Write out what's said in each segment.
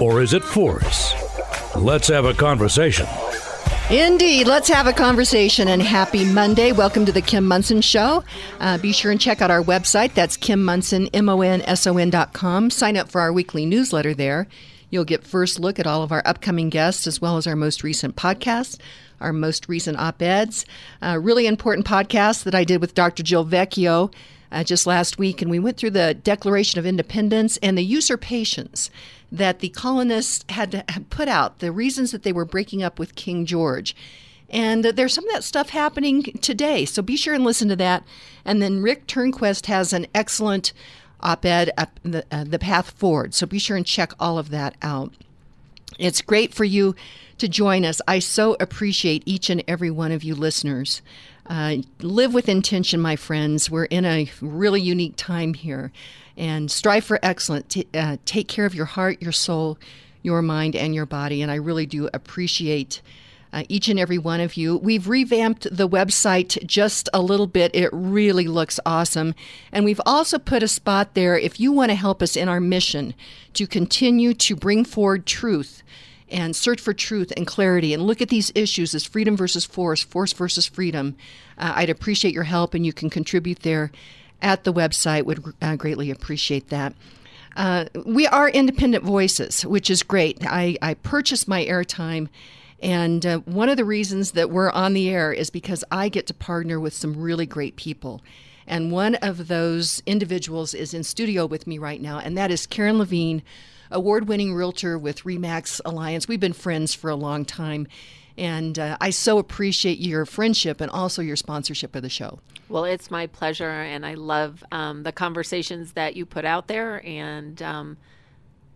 or is it force? Let's have a conversation. Indeed. Let's have a conversation and happy Monday. Welcome to the Kim Monson Show. Uh, be sure and check out our website. That's Kim Monson, M O N S O N dot com. Sign up for our weekly newsletter there. You'll get first look at all of our upcoming guests as well as our most recent podcasts, our most recent op eds. A really important podcast that I did with Dr. Jill Vecchio uh, just last week, and we went through the Declaration of Independence and the usurpations that the colonists had, put out, the reasons that they were breaking up with King George. And there's some of that stuff happening today. So be sure and listen to that. And then Rick Turnquist has an excellent op ed, the, uh, the Path Forward. So be sure and check all of that out. It's great for you to join us. I so appreciate each and every one of you listeners. Uh, live with intention, my friends. We're in a really unique time here. And strive for excellence. T- uh, take care of your heart, your soul, your mind, and your body. And I really do appreciate uh, each and every one of you. We've revamped the website just a little bit. It really looks awesome. And we've also put a spot there if you want to help us in our mission to continue to bring forward truth and search for truth and clarity and look at these issues as freedom versus force, force versus freedom. Uh, I'd appreciate your help, and you can contribute there at the website. Would uh, greatly appreciate that. Uh, we are independent voices, which is great. I, I purchased my airtime, and uh, one of the reasons that we're on the air is because I get to partner with some really great people. And one of those individuals is in studio with me right now, and that is Karen Levine award winning realtor with REMAX Alliance. We've been friends for a long time. And uh, I so appreciate your friendship and also your sponsorship of the show. Well, it's my pleasure, and I love um, the conversations that you put out there, and um,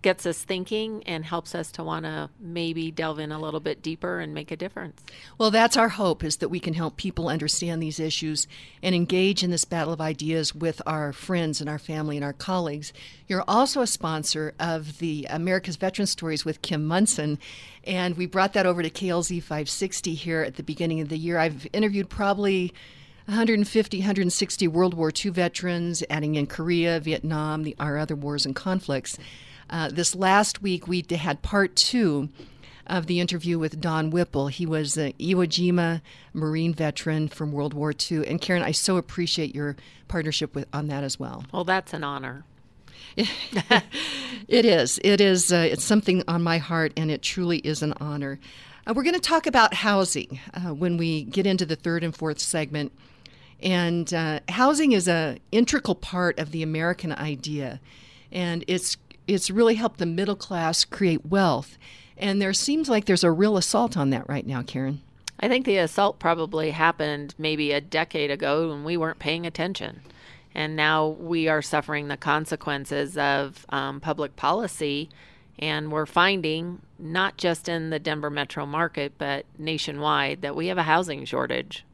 gets us thinking and helps us to want to maybe delve in a little bit deeper and make a difference. Well, that's our hope is that we can help people understand these issues and engage in this battle of ideas with our friends and our family and our colleagues. You're also a sponsor of the America's Veteran Stories with Kim Monson, and we brought that over to KLZ 560 here at the beginning of the year. I've interviewed probably 150, 160 World War II veterans, adding in Korea, Vietnam, the, our other wars and conflicts. Uh, this last week, we had part two of the interview with Don Whipple. He was an Iwo Jima Marine veteran from World War II. And Karen, I so appreciate your partnership with, on that as well. Well, that's an honor. it is. It is. Uh, it's something on my heart, and it truly is an honor. Uh, we're going to talk about housing uh, when we get into the third and fourth segment. And uh, housing is an integral part of the American idea, and it's it's really helped the middle class create wealth. And there seems like there's a real assault on that right now, Karen. I think the assault probably happened maybe a decade ago when we weren't paying attention. And now we are suffering the consequences of um, public policy. And we're finding, not just in the Denver metro market, but nationwide, that we have a housing shortage.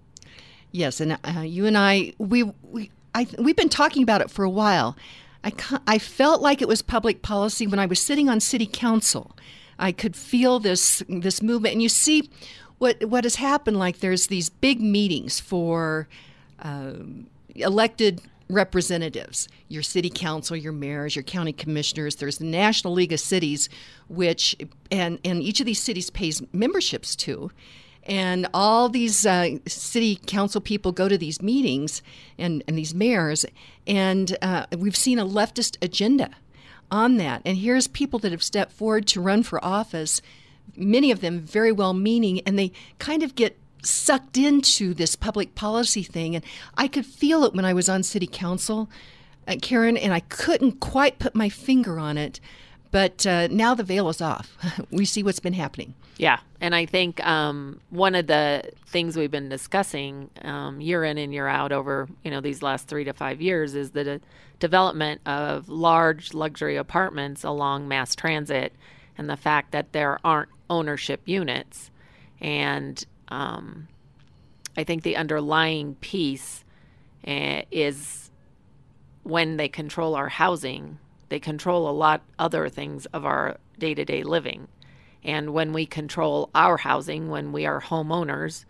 Yes, and uh, you and I, we, we, I, we've been talking about it for a while. I, I felt like it was public policy when I was sitting on city council. I could feel this this movement, and you see what what has happened. Like there's these big meetings for uh, elected representatives, your city council, your mayors, your county commissioners. There's the National League of Cities, which and and each of these cities pays memberships to, and all these uh, city council people go to these meetings and, and these mayors, and uh, we've seen a leftist agenda on that. And here's people that have stepped forward to run for office, many of them very well meaning, and they kind of get sucked into this public policy thing. And I could feel it when I was on city council, uh, Karen, and I couldn't quite put my finger on it. But uh, now the veil is off. we see what's been happening. Yeah, and I think um, one of the things we've been discussing um, year in and year out over you know these last three to five years is the de- development of large luxury apartments along mass transit, and the fact that there aren't ownership units, and um, I think the underlying piece uh, is when they control our housing, they control a lot other things of our day to day living and when we control our housing, when we are homeowners,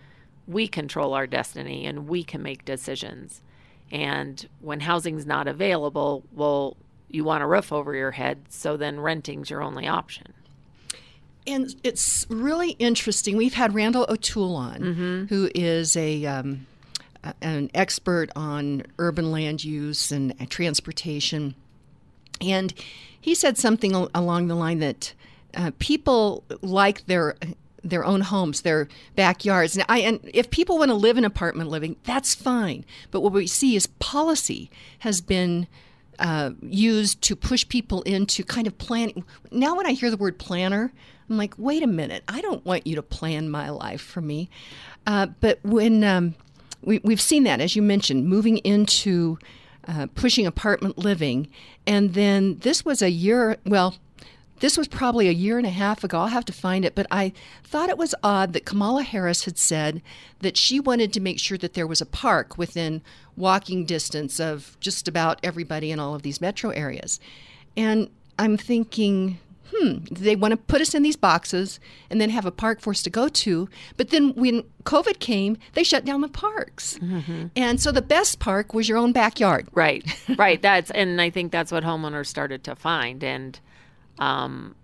we control our destiny and we can make decisions. And when housing's not available, well, you want a roof over your head, so then renting's your only option. And it's really interesting. We've had Randall O'Toole on, mm-hmm. who is a um, an expert on urban land use and transportation, and he said something along the line that uh, people like their their own homes, their backyards. And, I, and if people want to live in apartment living, that's fine. But what we see is policy has been uh, used to push people into kind of planning. Now, when I hear the word planner, I'm like, wait a minute, I don't want you to plan my life for me. Uh, but when um, we, we've seen that, as you mentioned, moving into uh, pushing apartment living, and then this was a year, well, this was probably a year and a half ago. I'll have to find it, but I thought it was odd that Kamala Harris had said that she wanted to make sure that there was a park within walking distance of just about everybody in all of these metro areas. And I'm thinking, hmm, they want to put us in these boxes and then have a park for us to go to. But then when COVID came, they shut down the parks. Mm-hmm. And so the best park was your own backyard. Right, right. That's, and I think that's what homeowners started to find. And, um,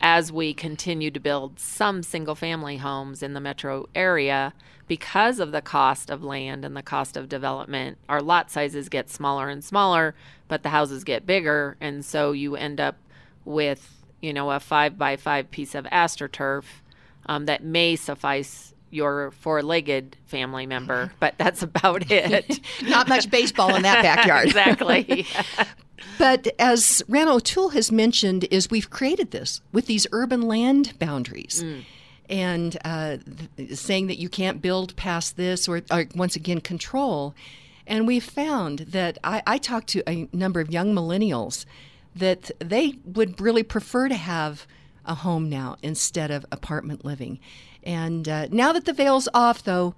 as we continue to build some single family homes in the metro area, because of the cost of land and the cost of development, our lot sizes get smaller and smaller, but the houses get bigger. And so you end up with, you know, a five by five piece of astroturf um, that may suffice your four legged family member, but that's about it. Not much baseball in that backyard. exactly. But as Randall O'Toole has mentioned, is we've created this with these urban land boundaries. Mm. And uh, th- saying that you can't build past this, or, or, once again, control. And we've found that I, I talked to a number of young millennials that they would really prefer to have a home now instead of apartment living. And uh, now that the veil's off, though,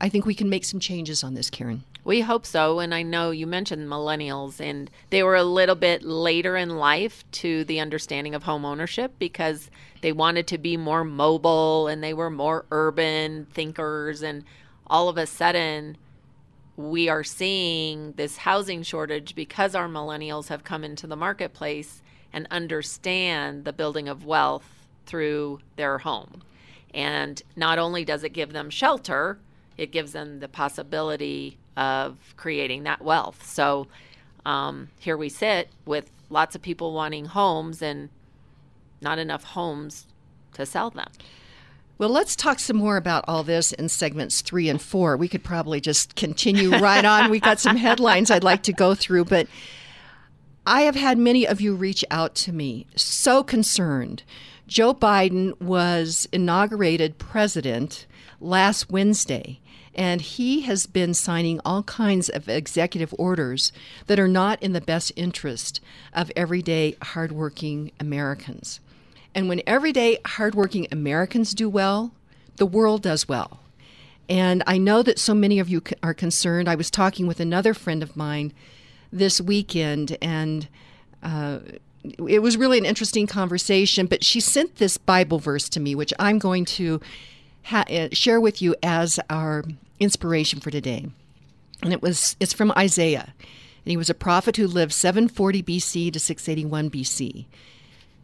I think we can make some changes on this, Karen. We hope so. And I know you mentioned millennials, and they were a little bit later in life to the understanding of home ownership because they wanted to be more mobile and they were more urban thinkers. And all of a sudden, we are seeing this housing shortage because our millennials have come into the marketplace and understand the building of wealth through their home. And not only does it give them shelter, it gives them the possibility of creating that wealth. So um, here we sit with lots of people wanting homes and not enough homes to sell them. Well, let's talk some more about all this in segments three and four. We could probably just continue right on. We've got some headlines I'd like to go through, but I have had many of you reach out to me so concerned. Joe Biden was inaugurated president last Wednesday and he has been signing all kinds of executive orders that are not in the best interest of everyday hardworking Americans. And when everyday hardworking Americans do well, the world does well. And I know that so many of you are concerned. I was talking with another friend of mine this weekend, and uh, it was really an interesting conversation. But she sent this Bible verse to me, which I'm going to ha- uh, share with you as our inspiration for today. And it was it's from Isaiah. And he was a prophet who lived 740 BC to 681 BC.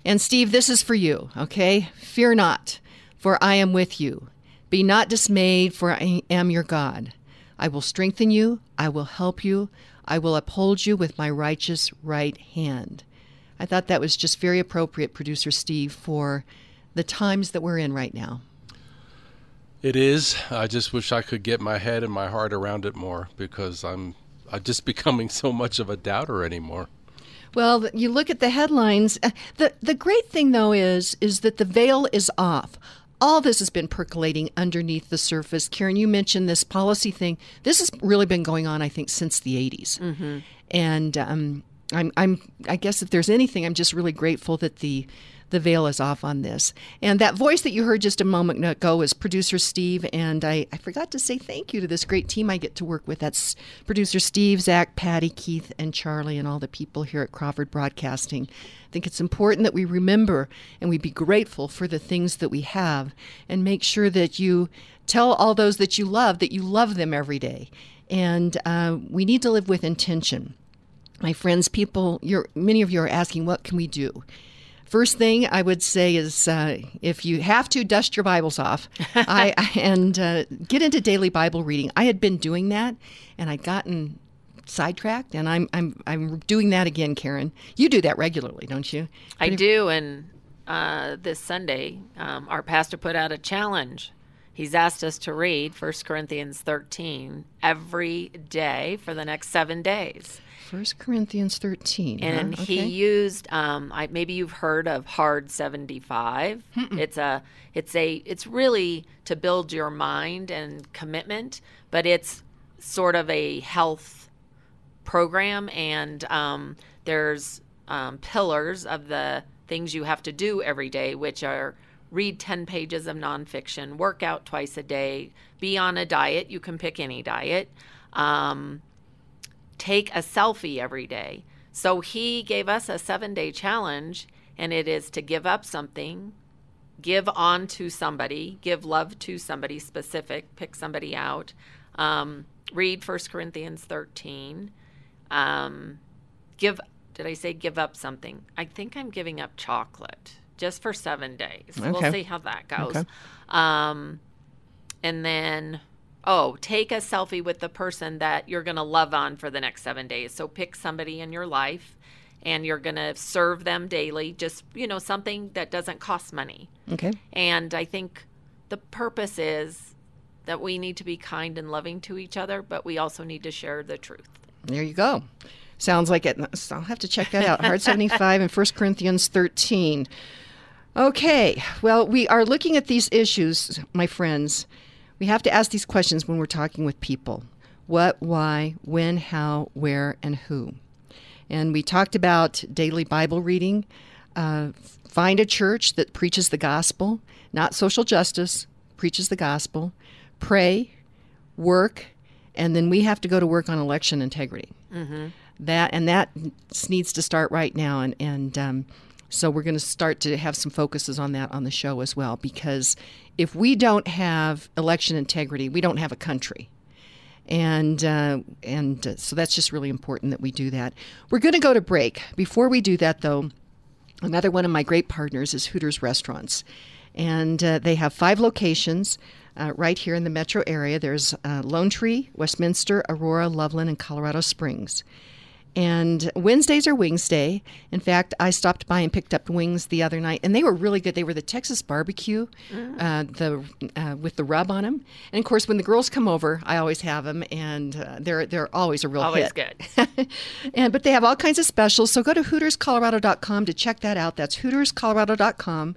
And Steve, this is for you, okay? Fear not, for I am with you. Be not dismayed, for I am your God. I will strengthen you, I will help you, I will uphold you with my righteous right hand. I thought that was just very appropriate, producer Steve, for the times that we're in right now. It is. I just wish I could get my head and my heart around it more because I'm I'm just becoming so much of a doubter anymore. Well, you look at the headlines. Uh, the The great thing, though, is is that the veil is off. All this has been percolating underneath the surface. Karen, you mentioned this policy thing. This has really been going on, I think, since the 80s. Mm-hmm. And um, I'm, I'm, I guess if there's anything, I'm just really grateful that the the veil is off on this. And that voice that you heard just a moment ago is producer Steve. And I, I forgot to say thank you to this great team I get to work with. That's producer Steve, Zach, Patty, Keith, and Charlie, and all the people here at Crawford Broadcasting. I think it's important that we remember and we be grateful for the things that we have and make sure that you tell all those that you love that you love them every day. And uh, we need to live with intention. My friends, people, many of you are asking, what can we do? First thing I would say is uh, if you have to, dust your Bibles off I, and uh, get into daily Bible reading. I had been doing that and I'd gotten sidetracked, and I'm, I'm, I'm doing that again, Karen. You do that regularly, don't you? Pretty I do, and uh, this Sunday, um, our pastor put out a challenge. He's asked us to read 1 Corinthians 13 every day for the next seven days. First Corinthians 13. And huh? he okay. used um, I, maybe you've heard of hard 75. Mm-mm. It's a it's a it's really to build your mind and commitment, but it's sort of a health program and um, there's um, pillars of the things you have to do every day, which are read 10 pages of nonfiction, work out twice a day, be on a diet. You can pick any diet. Um, take a selfie every day. So he gave us a seven day challenge, and it is to give up something, give on to somebody, give love to somebody specific, pick somebody out, um, read 1 Corinthians 13, um, give, did I say give up something? I think I'm giving up chocolate just for seven days. Okay. We'll see how that goes. Okay. Um, and then oh, take a selfie with the person that you're going to love on for the next seven days. So pick somebody in your life and you're going to serve them daily, just, you know, something that doesn't cost money. Okay. And I think the purpose is that we need to be kind and loving to each other, but we also need to share the truth. There you go. Sounds like it. I'll have to check that out. Hard 75 and 1 Corinthians 13. Okay. Well, we are looking at these issues, my friends, we have to ask these questions when we're talking with people what, why, when, how, where, and who. And we talked about daily Bible reading. Uh, find a church that preaches the gospel, not social justice, preaches the gospel. Pray, work, and then we have to go to work on election integrity. Mm-hmm. That and that needs to start right now. And and um, so we're going to start to have some focuses on that on the show as well, because if we don't have election integrity, we don't have a country. And uh, and uh, so that's just really important that we do that. We're going to go to break. Before we do that, though, another one of my great partners is Hooters Restaurants, and uh, they have five locations. Uh, right here in the metro area. There's uh, Lone Tree, Westminster, Aurora, Loveland, and Colorado Springs. And Wednesdays are Wings Day. In fact, I stopped by and picked up wings the other night, and they were really good. They were the Texas barbecue, mm. uh, the uh, with the rub on them. And of course, when the girls come over, I always have them, and uh, they're they're always a real always hit. good. and but they have all kinds of specials. So go to HootersColorado.com to check that out. That's HootersColorado.com.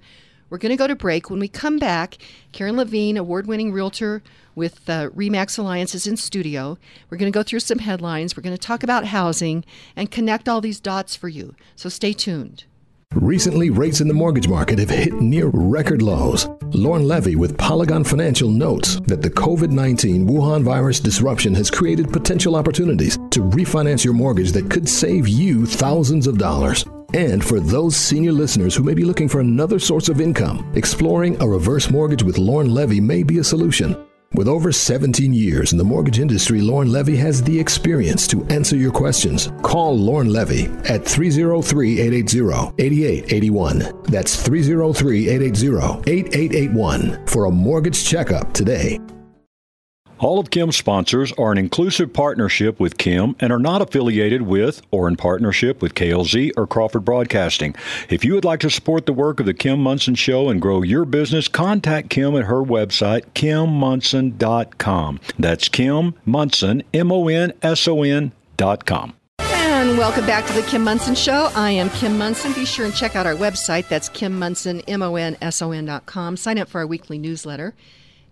We're going to go to break. When we come back, Karen Levine, award-winning realtor with uh, Remax Alliances in studio. We're going to go through some headlines. We're going to talk about housing and connect all these dots for you. So stay tuned. Recently, rates in the mortgage market have hit near record lows. Lauren Levy with Polygon Financial notes that the COVID 19 Wuhan virus disruption has created potential opportunities to refinance your mortgage that could save you thousands of dollars. And for those senior listeners who may be looking for another source of income, exploring a reverse mortgage with Lauren Levy may be a solution. With over 17 years in the mortgage industry, Lauren Levy has the experience to answer your questions. Call Lauren Levy at 303 880 8881. That's 303 880 8881 for a mortgage checkup today. All of Kim's sponsors are an inclusive partnership with Kim and are not affiliated with or in partnership with KLZ or Crawford Broadcasting. If you would like to support the work of the Kim Monson Show and grow your business, contact Kim at her website, kimmonson.com. That's Kim Monson, M O N S O N.com. And welcome back to the Kim Monson Show. I am Kim Monson. Be sure and check out our website. That's Kim Monson, M-O-N-S-O-N dot com. Sign up for our weekly newsletter.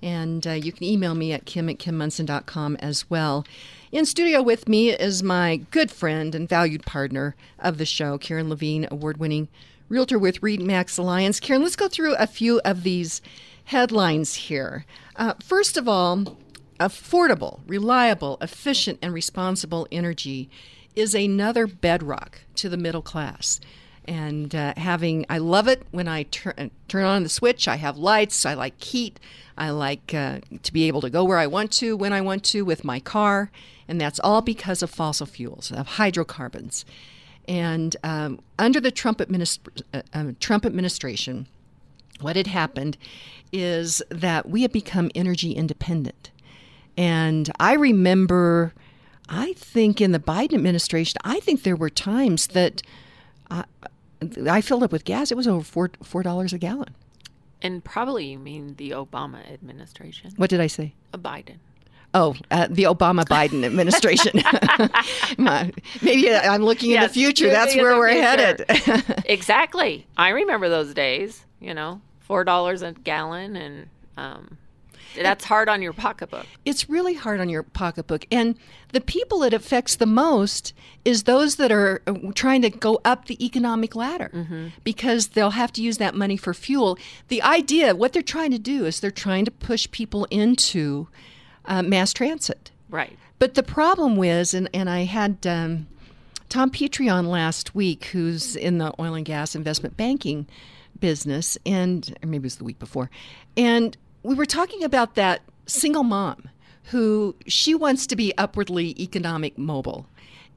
And uh, you can email me at kim at kimmonson.com as well. In studio with me is my good friend and valued partner of the show, Karen Levine, award winning realtor with REMAX Alliance. Karen, let's go through a few of these headlines here. Uh, first of all, affordable, reliable, efficient, and responsible energy is another bedrock to the middle class. And uh, having, I love it when I turn turn on the switch. I have lights. I like heat. I like uh, to be able to go where I want to, when I want to, with my car. And that's all because of fossil fuels, of hydrocarbons. And um, under the Trump, administ- uh, um, Trump administration, what had happened is that we had become energy independent. And I remember, I think in the Biden administration, I think there were times that I, I filled up with gas. It was over four four dollars a gallon. And probably you mean the Obama administration. What did I say? A Biden. Oh, uh, the Obama Biden administration. Maybe I'm looking yes, in the future. That's where we're future. headed. exactly. I remember those days. You know, four dollars a gallon, and um, that's hard on your pocketbook. It's really hard on your pocketbook. And the people it affects the most is those that are uh, trying to go up the economic ladder mm-hmm. because they'll have to use that money for fuel. The idea, what they're trying to do is they're trying to push people into uh, mass transit. Right. But the problem is, and, and I had um, Tom Petrie on last week, who's in the oil and gas investment banking business, and or maybe it was the week before, and we were talking about that single mom who she wants to be upwardly economic mobile.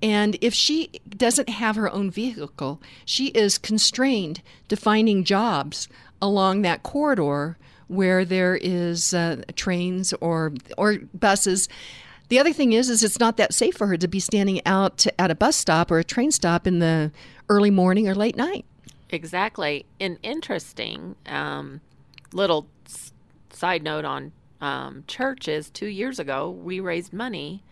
And if she doesn't have her own vehicle, she is constrained to finding jobs along that corridor where there is uh, trains or or buses. The other thing is, is it's not that safe for her to be standing out at a bus stop or a train stop in the early morning or late night. Exactly. An interesting um, little side note on um, churches, two years ago, we raised money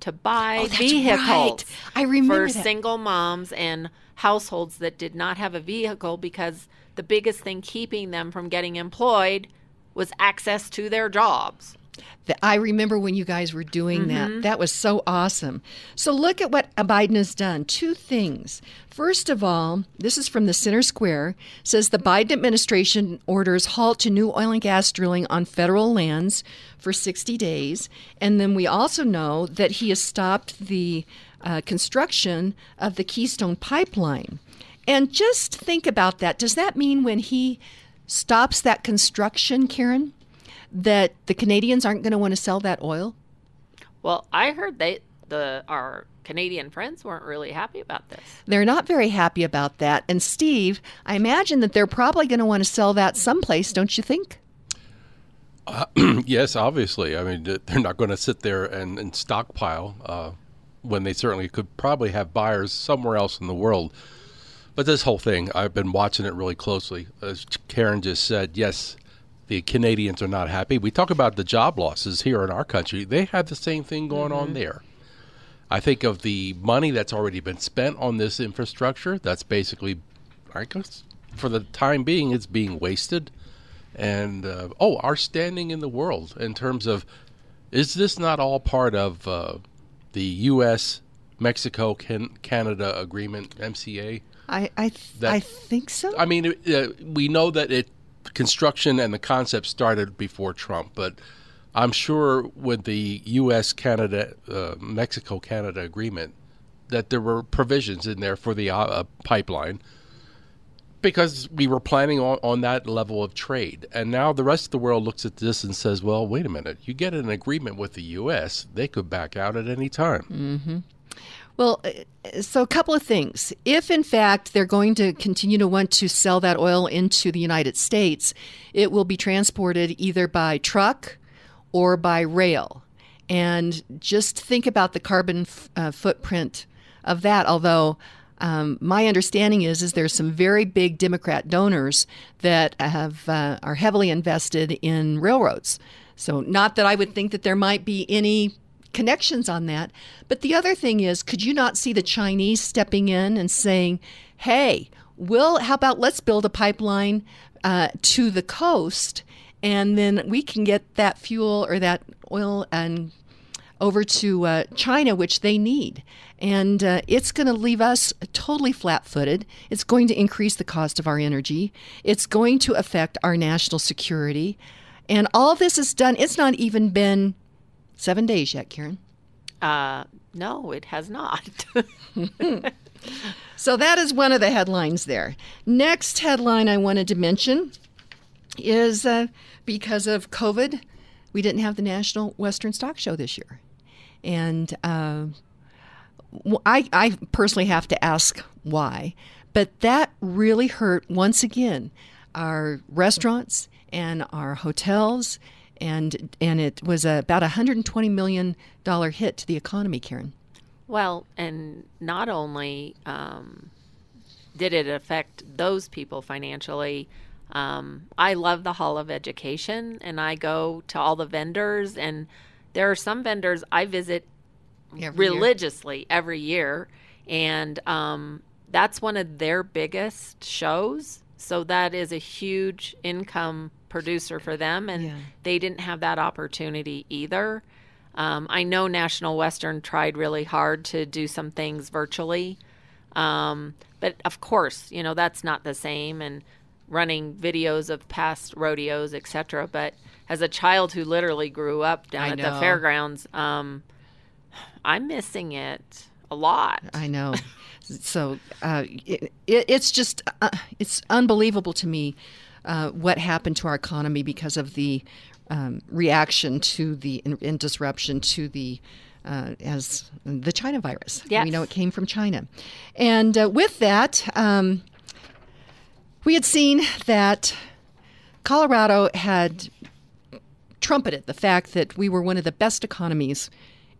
to buy oh, vehicles right. I remember for that. single moms and households that did not have a vehicle because the biggest thing keeping them from getting employed was access to their jobs. I remember when you guys were doing mm-hmm. that. That was so awesome. So look at what Biden has done. Two things. First of all, this is from the Center Square. Says the Biden administration orders halt to new oil and gas drilling on federal lands for 60 days, and then we also know that he has stopped the uh, construction of the Keystone pipeline. And just think about that. Does that mean when he stops that construction, Karen? That the Canadians aren't going to want to sell that oil? Well, I heard they the our Canadian friends weren't really happy about this. They're not very happy about that. And Steve, I imagine that they're probably going to want to sell that someplace, don't you think? Uh, yes, obviously. I mean, they're not going to sit there and, and stockpile uh, when they certainly could probably have buyers somewhere else in the world. But this whole thing, I've been watching it really closely. As Karen just said, yes, the Canadians are not happy. We talk about the job losses here in our country. They have the same thing going mm-hmm. on there. I think of the money that's already been spent on this infrastructure. That's basically, I guess, for the time being, it's being wasted. And uh, oh, our standing in the world in terms of, is this not all part of uh, the U.S. Mexico can, Canada agreement MCA? I I, th- that, I think so. I mean, uh, we know that it construction and the concept started before Trump, but I'm sure with the U.S. Canada uh, Mexico Canada agreement that there were provisions in there for the uh, uh, pipeline because we were planning on, on that level of trade. And now the rest of the world looks at this and says, well, wait a minute, you get an agreement with the U.S., they could back out at any time. Mm-hmm. Well, uh, so a couple of things. If in fact they're going to continue to want to sell that oil into the United States, it will be transported either by truck or by rail. And just think about the carbon f- uh, footprint of that. Although um, my understanding is is there's some very big Democrat donors that have uh, are heavily invested in railroads. So not that I would think that there might be any connections on that. But the other thing is, could you not see the Chinese stepping in and saying, "Hey, we'll how about let's build a pipeline uh, to the coast, and then we can get that fuel or that oil and over to uh, China, which they need." And uh, it's going to leave us totally flat footed. It's going to increase the cost of our energy. It's going to affect our national security. And all this is done, it's not even been seven days yet, Karen. Uh, no, it has not. so that is one of the headlines there. Next headline I wanted to mention is uh, because of COVID, we didn't have the National Western Stock Show this year. And uh, I, I personally have to ask why, but that really hurt once again our restaurants and our hotels, and and it was about a hundred and twenty million dollar hit to the economy, Karen. Well, and not only um, did it affect those people financially. Um, I love the Hall of Education, and I go to all the vendors, and there are some vendors I visit every religiously year. every year, and um, that's one of their biggest shows. So that is a huge income producer for them, and yeah. they didn't have that opportunity either. Um, I know National Western tried really hard to do some things virtually, um, but of course, you know that's not the same. And running videos of past rodeos, etc. But as a child who literally grew up down I at know. the fairgrounds, um, I'm missing it a lot. I know. so uh, it, it, it's just uh, it's unbelievable to me uh, what happened to our economy because of the um, reaction to the and disruption to the uh, as the China virus. Yes. We know it came from China. And uh, with that, um, we had seen that Colorado had trumpeted the fact that we were one of the best economies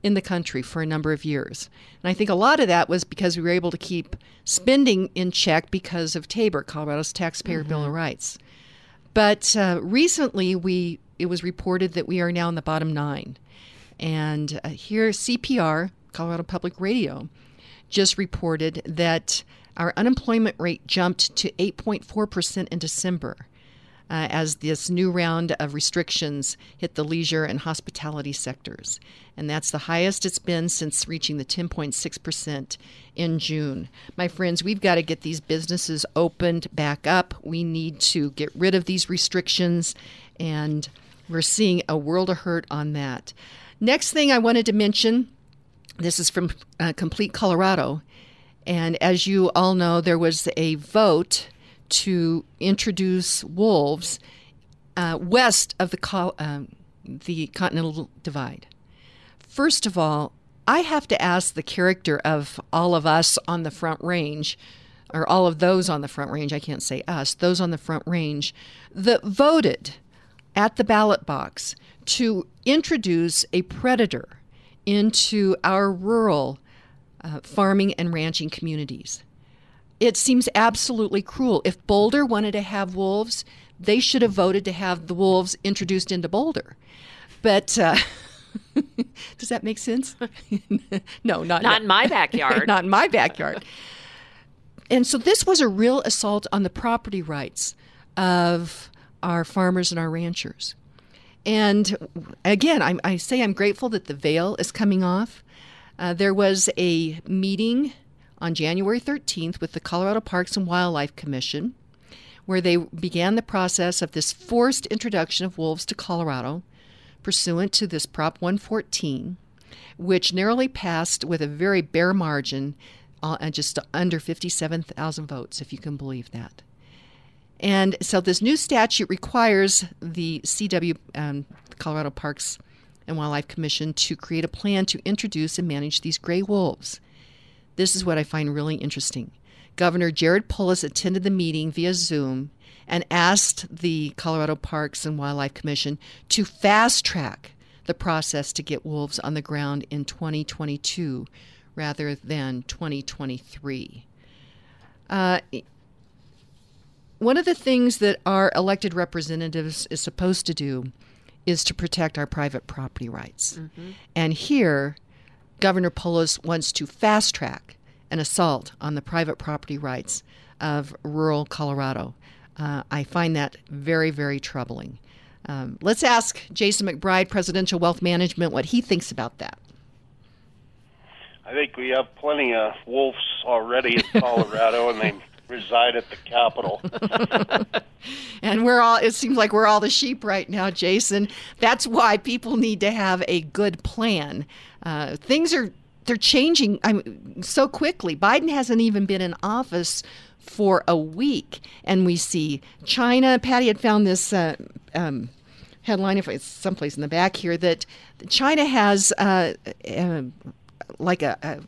in the country for a number of years. And I think a lot of that was because we were able to keep spending in check because of Tabor, Colorado's Taxpayer mm-hmm. Bill of Rights. But uh, recently, we it was reported that we are now in the bottom nine. And uh, here, CPR, Colorado Public Radio, just reported that our unemployment rate jumped to 8.4% in December uh, as this new round of restrictions hit the leisure and hospitality sectors. And that's the highest it's been since reaching the 10.6% in June. My friends, we've got to get these businesses opened back up. We need to get rid of these restrictions, and we're seeing a world of hurt on that. Next thing I wanted to mention this is from uh, Complete Colorado. And as you all know, there was a vote to introduce wolves uh, west of the, uh, the Continental Divide. First of all, I have to ask the character of all of us on the Front Range, or all of those on the Front Range, I can't say us, those on the Front Range, that voted at the ballot box to introduce a predator into our rural uh, farming and ranching communities it seems absolutely cruel. If Boulder wanted to have wolves, they should have voted to have the wolves introduced into Boulder. But uh, does that make sense? no, not not in my backyard. not in my backyard. and so this was a real assault on the property rights of our farmers and our ranchers. And again, I, I say I'm grateful that the veil is coming off. Uh, there was a meeting on January 13th with the Colorado Parks and Wildlife Commission, where they began the process of this forced introduction of wolves to Colorado pursuant to this Prop 114, which narrowly passed with a very bare margin, uh, just under 57,000 votes, if you can believe that. And so this new statute requires the CW, um, Colorado Parks and Wildlife Commission, to create a plan to introduce and manage these gray wolves. This is what I find really interesting. Governor Jared Polis attended the meeting via Zoom and asked the Colorado Parks and Wildlife Commission to fast track the process to get wolves on the ground in 2022 rather than 2023. Uh, one of the things that our elected representatives is supposed to do is to protect our private property rights. Mm-hmm. And here, Governor Polis wants to fast track an assault on the private property rights of rural Colorado. Uh, I find that very, very troubling. Um, let's ask Jason McBride, Presidential Wealth Management, what he thinks about that. I think we have plenty of wolves already in Colorado, and they reside at the Capitol. and we're all, it seems like we're all the sheep right now, Jason. That's why people need to have a good plan. Uh, things are, they're changing I mean, so quickly. Biden hasn't even been in office for a week. And we see China. Patty had found this uh, um, headline, if it's someplace in the back here, that China has uh, uh, like a, a,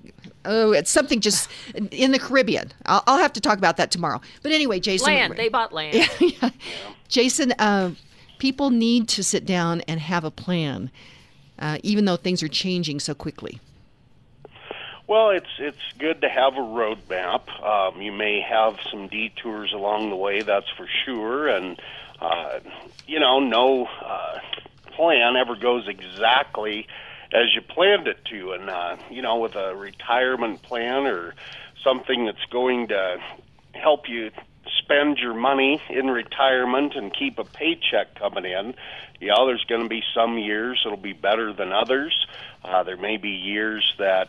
oh, it's something just in the Caribbean. I'll, I'll, have to talk about that tomorrow. But anyway, Jason, land. They bought land. Yeah, yeah. Jason, uh, people need to sit down and have a plan, uh, even though things are changing so quickly. Well, it's it's good to have a roadmap. Um, you may have some detours along the way, that's for sure, and uh, you know, no uh, plan ever goes exactly as you planned it to. And uh, you know, with a retirement plan or something that's going to help you spend your money in retirement and keep a paycheck coming in. Yeah, there's going to be some years it'll be better than others. Uh, there may be years that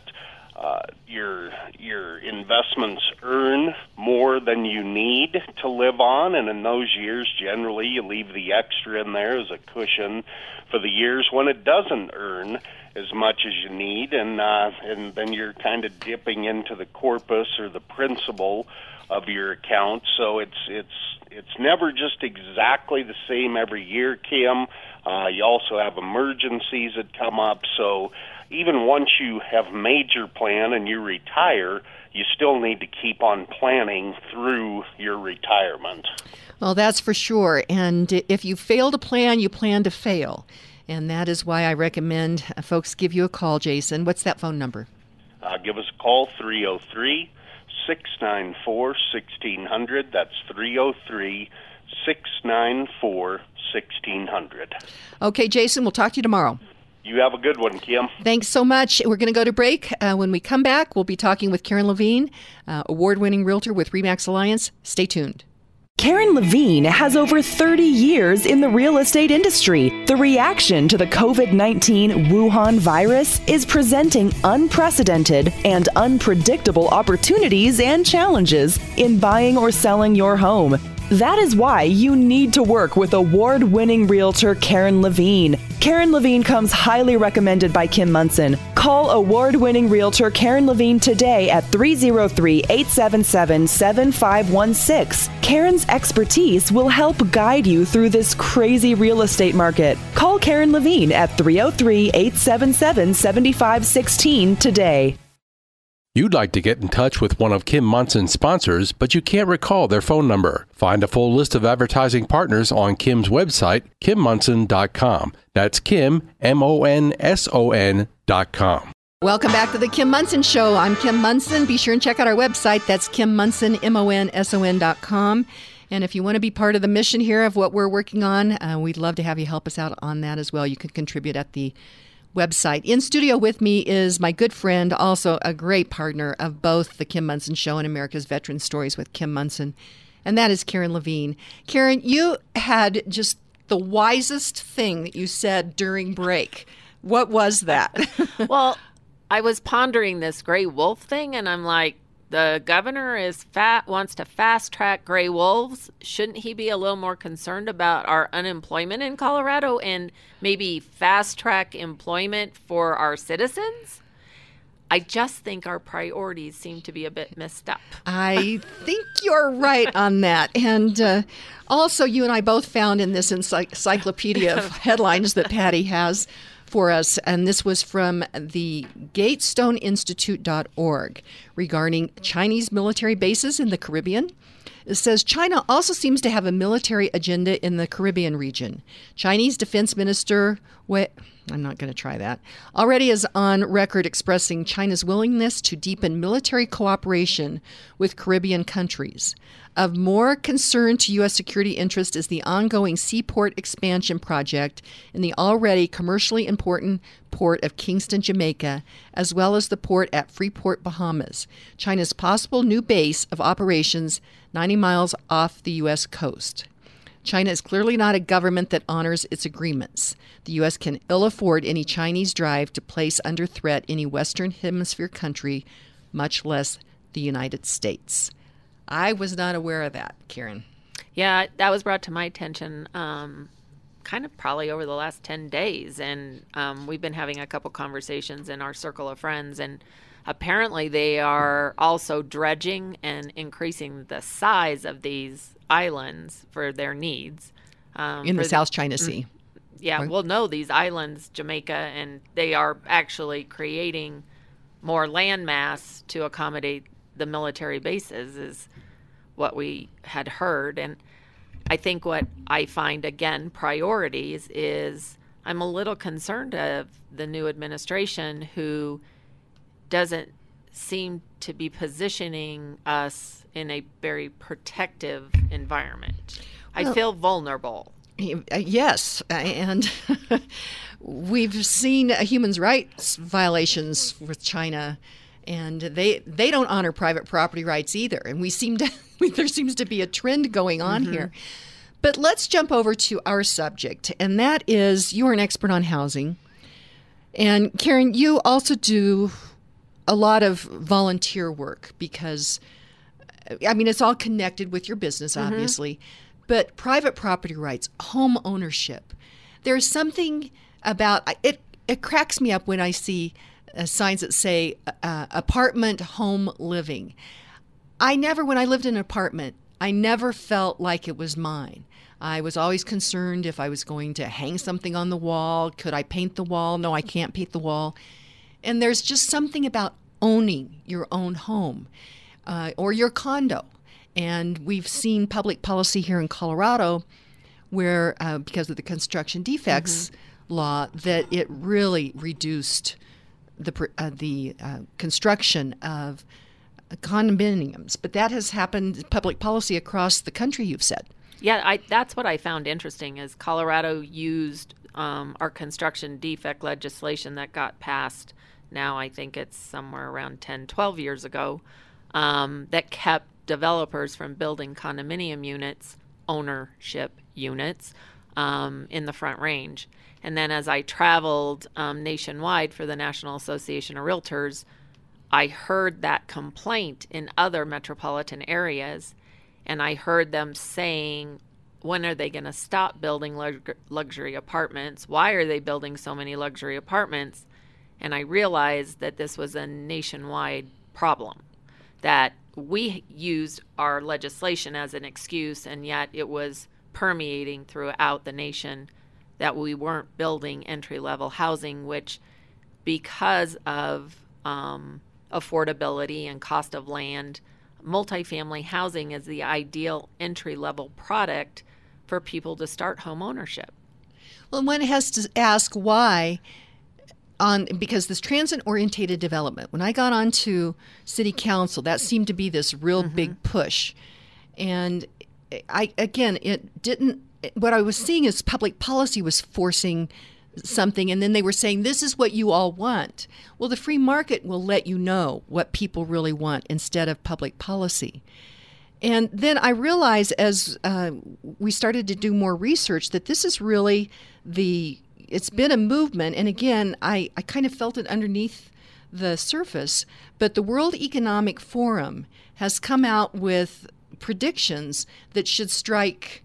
uh, your your investments earn more than you need to live on, and in those years, generally, you leave the extra in there as a cushion for the years when it doesn't earn as much as you need, and uh, and then you're kind of dipping into the corpus or the principal of your account. So it's it's it's never just exactly the same every year, Kim. Uh, you also have emergencies that come up, so even once you have made your plan and you retire, you still need to keep on planning through your retirement. Well, that's for sure. And if you fail to plan, you plan to fail. And that is why I recommend folks give you a call, Jason. What's that phone number? Uh, give us a call, 303 694 1600. That's 303 694 1600. Okay, Jason, we'll talk to you tomorrow. You have a good one, Kim. Thanks so much. We're going to go to break. Uh, when we come back, we'll be talking with Karen Levine, uh, award winning realtor with REMAX Alliance. Stay tuned. Karen Levine has over 30 years in the real estate industry. The reaction to the COVID 19 Wuhan virus is presenting unprecedented and unpredictable opportunities and challenges in buying or selling your home. That is why you need to work with award winning realtor Karen Levine. Karen Levine comes highly recommended by Kim Monson. Call award winning realtor Karen Levine today at 303 877 7516. Karen's expertise will help guide you through this crazy real estate market. Call Karen Levine at 303 877 7516 today. You'd like to get in touch with one of Kim Monson's sponsors, but you can't recall their phone number. Find a full list of advertising partners on Kim's website, kimmonson.com. That's Kim, M O N S O N.com. Welcome back to the Kim Monson Show. I'm Kim Monson. Be sure and check out our website. That's Kim Monson, M O N S O N.com. And if you want to be part of the mission here of what we're working on, uh, we'd love to have you help us out on that as well. You can contribute at the website. In studio with me is my good friend, also a great partner of both the Kim Monson Show and America's Veteran Stories with Kim Monson, and that is Karen Levine. Karen, you had just the wisest thing that you said during break. What was that? well, I was pondering this gray wolf thing, and I'm like, the governor is fat wants to fast track gray wolves. Shouldn't he be a little more concerned about our unemployment in colorado and maybe fast track employment for our citizens? I just think our priorities seem to be a bit messed up. I think you're right on that. And uh, also you and i both found in this encyclopedia of headlines that patty has for us, and this was from the GatestoneInstitute.org regarding Chinese military bases in the Caribbean. It says China also seems to have a military agenda in the Caribbean region. Chinese Defense Minister Wei I'm not going to try that. Already is on record expressing China's willingness to deepen military cooperation with Caribbean countries. Of more concern to U.S. security interest is the ongoing seaport expansion project in the already commercially important port of Kingston, Jamaica, as well as the port at Freeport, Bahamas, China's possible new base of operations 90 miles off the U.S. coast. China is clearly not a government that honors its agreements. The U.S. can ill afford any Chinese drive to place under threat any Western Hemisphere country, much less the United States. I was not aware of that, Karen. Yeah, that was brought to my attention um, kind of probably over the last 10 days. And um, we've been having a couple conversations in our circle of friends. And apparently, they are also dredging and increasing the size of these islands for their needs. Um, in the South China Sea. Mm, yeah, right. well, no, these islands, Jamaica, and they are actually creating more landmass to accommodate the military bases, is what we had heard. And I think what I find, again, priorities is I'm a little concerned of the new administration who doesn't seem to be positioning us in a very protective environment. Well, I feel vulnerable. Uh, yes, and we've seen human rights violations with China, and they they don't honor private property rights either. And we seem to there seems to be a trend going on mm-hmm. here. But let's jump over to our subject, and that is you are an expert on housing, and Karen, you also do a lot of volunteer work because I mean, it's all connected with your business, mm-hmm. obviously, mm-hmm. but private property rights, home ownership. There's something about it. It cracks me up when I see uh, signs that say uh, apartment home living. I never, when I lived in an apartment, I never felt like it was mine. I was always concerned if I was going to hang something on the wall. Could I paint the wall? No, I can't paint the wall. And there's just something about owning your own home uh, or your condo. And we've seen public policy here in Colorado where, uh, because of the construction defects mm-hmm. law, that it really reduced the, uh, the uh, construction of condominiums. But that has happened, public policy across the country, you've said. Yeah, I, that's what I found interesting is Colorado used um, our construction defect legislation that got passed now I think it's somewhere around 10, 12 years ago um, that kept developers from building condominium units, ownership units, um, in the Front Range. And then as I traveled um, nationwide for the National Association of Realtors, I heard that complaint in other metropolitan areas, and I heard them saying, when are they going to stop building luxury apartments? Why are they building so many luxury apartments? And I realized that this was a nationwide problem that we used our legislation as an excuse, and yet it was permeating throughout the nation that we weren't building entry level housing, which, because of um, affordability and cost of land, multifamily housing is the ideal entry level product for people to start home ownership. Well, one has to ask why on because this transit orientated development when i got onto city council that seemed to be this real mm-hmm. big push. And i again it didn't what i was seeing is public policy was forcing something and then they were saying this is what you all want. Well the free market will let you know what people really want instead of public policy. And then i realized as uh, we started to do more research that this is really the it's been a movement, and again, I, I kind of felt it underneath the surface, but the World Economic Forum has come out with predictions that should strike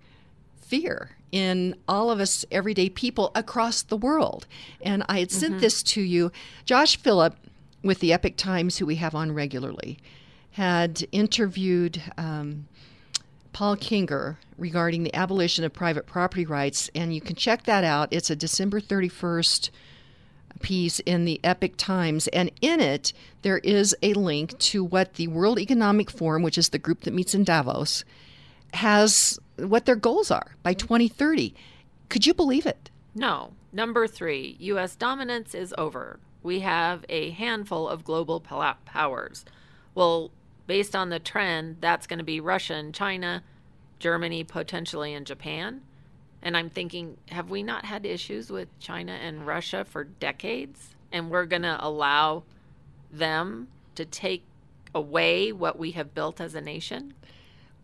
fear in all of us everyday people across the world. And I had sent mm-hmm. this to you. Josh Philipp with the Epoch Times, who we have on regularly, had interviewed um, Paul Kengor regarding the abolition of private property rights, and you can check that out. It's a December 31st piece in the Epoch Times, and in it there is a link to what the World Economic Forum, which is the group that meets in Davos, has what their goals are by 2030. Could you believe it? No. Number three, U.S. dominance is over. We have a handful of global powers. Well, based on the trend, that's going to be Russia and China, Germany, potentially, and Japan. And I'm thinking, have we not had issues with China and Russia for decades? And we're going to allow them to take away what we have built as a nation?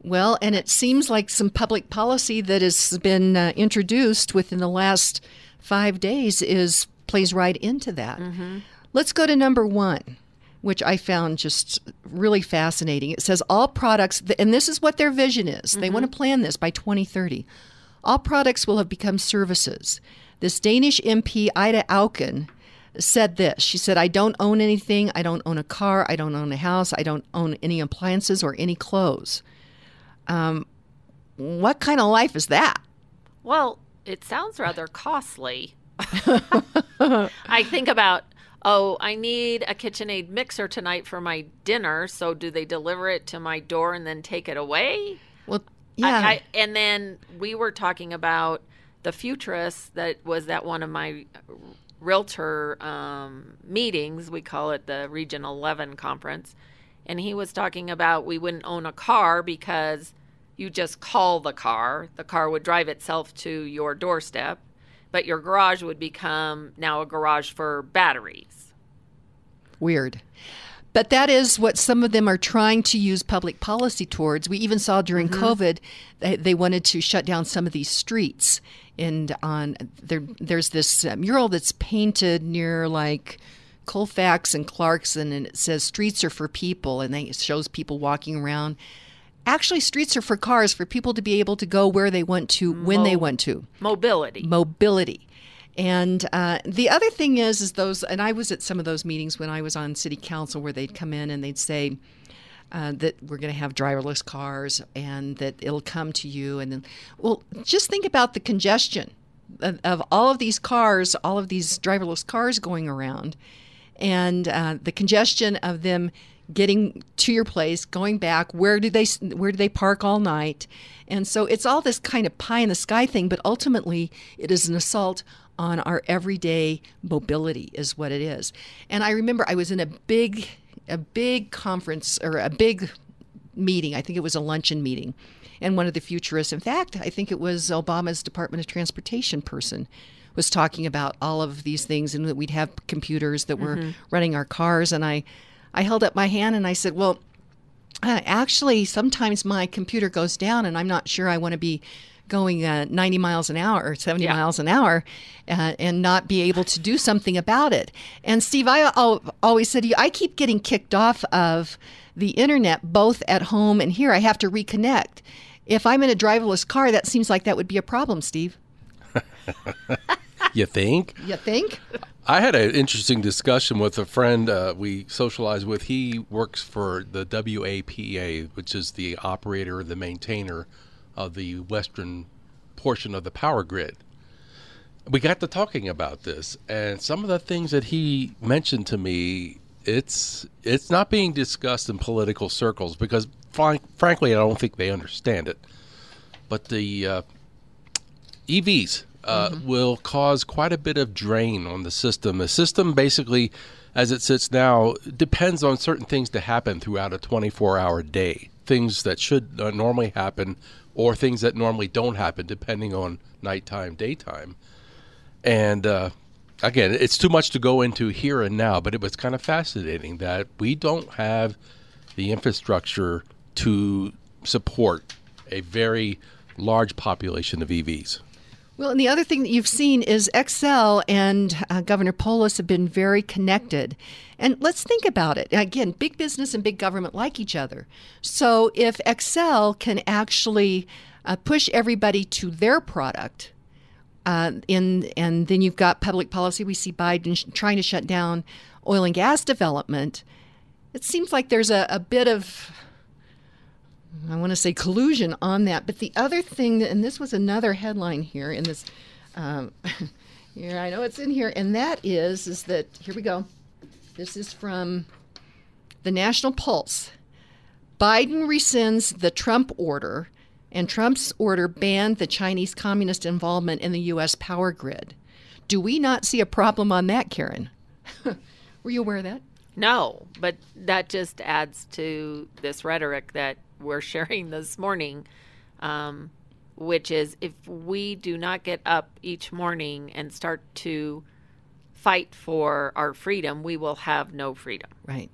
Well, and it seems like some public policy that has been uh, introduced within the last five days is plays right into that. Mm-hmm. Let's go to number one, which I found just really fascinating. It says all products, and this is what their vision is. Mm-hmm. They want to plan this by 2030. All products will have become services. This Danish MP, Ida Auken, said this. She said, I don't own anything. I don't own a car. I don't own a house. I don't own any appliances or any clothes. Um, what kind of life is that? Well, it sounds rather costly. I think about, oh, I need a KitchenAid mixer tonight for my dinner. So do they deliver it to my door and then take it away? Well, yeah. I, I, and then we were talking about the futurist that was at one of my realtor um, meetings. We call it the Region 11 conference. And he was talking about we wouldn't own a car because you just call the car. The car would drive itself to your doorstep, but your garage would become now a garage for batteries. Weird. But that is what some of them are trying to use public policy towards. We even saw during mm-hmm. COVID they, they wanted to shut down some of these streets. And on there, there's this uh, mural that's painted near like Colfax and Clarkson, and it says "Streets are for people," and it shows people walking around Actually, streets are for cars, for people to be able to go where they want to, when Mo- they want to. Mobility. Mobility. And uh, the other thing is, is those, and I was at some of those meetings when I was on city council where they'd come in and they'd say, uh, that we're going to have driverless cars and that it'll come to you. And then, well, just think about the congestion of, of all of these cars, all of these driverless cars going around, and uh, the congestion of them getting to your place, going back, where do they where do they park all night? And so it's all this kind of pie in the sky thing, but ultimately it is an assault on our everyday mobility is what it is. And I remember I was in a big a big conference or a big meeting. I think it was a luncheon meeting. And one of the futurists, in fact, I think it was Obama's Department of Transportation person was talking about all of these things and that we'd have computers that were mm-hmm. running our cars and I I held up my hand and I said, Well, uh, actually, sometimes my computer goes down and I'm not sure I want to be going uh, 90 miles an hour or 70 yeah. miles an hour uh, and not be able to do something about it. And Steve, I always said to you, I keep getting kicked off of the internet, both at home and here. I have to reconnect. If I'm in a driverless car, that seems like that would be a problem, Steve. you think? You think? I had an interesting discussion with a friend uh, we socialize with. He works for the WAPA, which is the operator, the maintainer of the western portion of the power grid. We got to talking about this, and some of the things that he mentioned to me, it's it's not being discussed in political circles because, frankly, I don't think they understand it. But the uh, EVs uh, mm-hmm. will cause quite a bit of drain on the system. The system basically, as it sits now, depends on certain things to happen throughout a 24 hour day. Things that should uh, normally happen or things that normally don't happen depending on nighttime, daytime. And uh, again, it's too much to go into here and now, but it was kind of fascinating that we don't have the infrastructure to support a very large population of EVs. Well, and the other thing that you've seen is Xcel and uh, Governor Polis have been very connected. And let's think about it. Again, big business and big government like each other. So if Xcel can actually uh, push everybody to their product, uh, in, and then you've got public policy. We see Biden sh- trying to shut down oil and gas development. It seems like there's a, a bit of I want to say collusion on that. But the other thing, and this was another headline here in this, um, here I know it's in here, and that is is that here we go. This is from the National Pulse. Biden rescinds the Trump order and Trump's order banned the Chinese communist involvement in the U.S. power grid. Do we not see a problem on that, Karen? Were you aware of that? No, but that just adds to this rhetoric that we're sharing this morning, um, which is if we do not get up each morning and start to fight for our freedom, we will have no freedom. Right,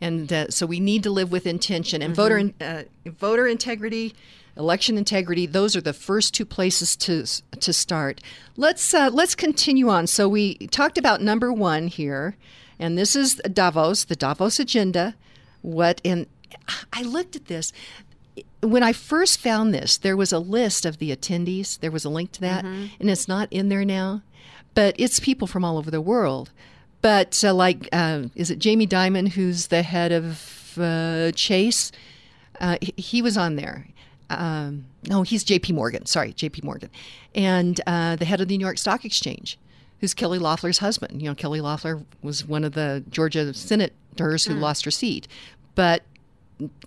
and uh, so we need to live with intention and mm-hmm. voter uh, voter integrity election integrity. Those are the first two places to to start. Let's uh, let's continue on. So we talked about number one here, and this is Davos, the Davos agenda. What and I looked at this when I first found this. There was a list of the attendees. There was a link to that, mm-hmm. and it's not in there now. But it's people from all over the world. But uh, like, uh, is it Jamie Dimon, who's the head of uh, Chase? Uh, he, he was on there um, no, he's J.P. Morgan. Sorry, J.P. Morgan, and uh, the head of the New York Stock Exchange, who's Kelly Loeffler's husband. You know, Kelly Loeffler was one of the Georgia senators who mm. lost her seat, but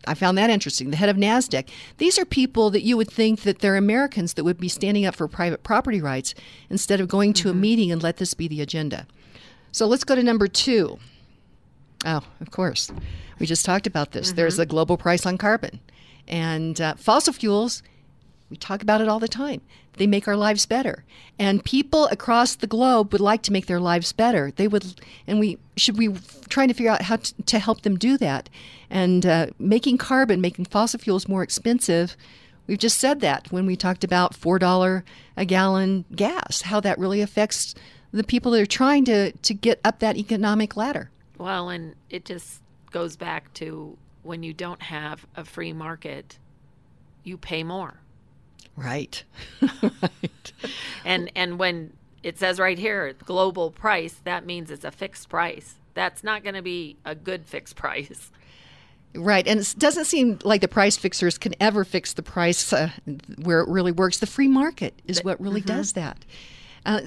I found that interesting. The head of NASDAQ. These are people that you would think that they're Americans that would be standing up for private property rights instead of going to mm-hmm. a meeting and let this be the agenda. So let's go to number two. Oh, of course. We just talked about this. Mm-hmm. There's a global price on carbon. And uh, fossil fuels, we talk about it all the time. They make our lives better. And people across the globe would like to make their lives better. They would, and we should be trying to figure out how to, to help them do that. And uh, making carbon, making fossil fuels more expensive, we've just said that when we talked about $4 a gallon gas, how that really affects the people that are trying to, to get up that economic ladder. Well, and it just goes back to when you don't have a free market, you pay more. Right. right. And and when it says right here global price, that means it's a fixed price. That's not going to be a good fixed price. Right, and it doesn't seem like the price fixers can ever fix the price uh, where it really works. The free market is what really mm-hmm. does that. Uh,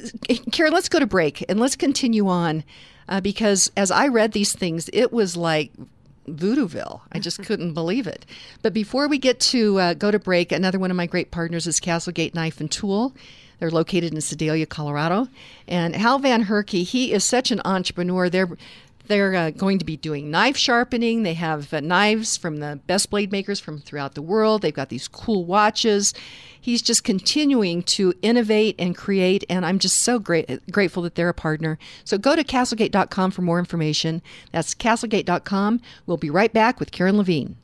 Karen, let's go to break and let's continue on uh, because as I read these things, it was like Voodooville. I just couldn't believe it. But before we get to uh, go to break, another one of my great partners is Castlegate Knife and Tool. They're located in Sedalia, Colorado. And Hal Van Herky, he is such an entrepreneur. They're they're uh, going to be doing knife sharpening. They have uh, knives from the best blade makers from throughout the world. They've got these cool watches. He's just continuing to innovate and create, and I'm just so great, grateful that they're a partner. So go to castlegate.com for more information. That's castlegate.com. We'll be right back with Karen Levine.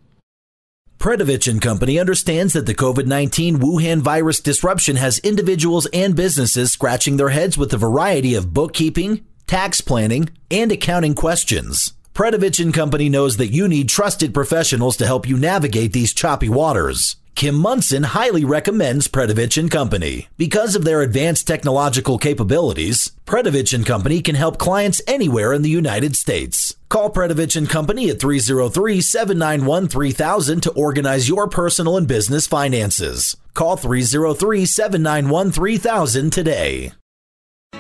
Predovich and Company understands that the COVID 19 Wuhan virus disruption has individuals and businesses scratching their heads with a variety of bookkeeping, tax planning, and accounting questions. Predovich and Company knows that you need trusted professionals to help you navigate these choppy waters. Kim Monson highly recommends Predovich and Company. Because of their advanced technological capabilities, Predovich and Company can help clients anywhere in the United States. Call Predovich and Company at 303-791-3000 to organize your personal and business finances. Call 303-791-3000 today.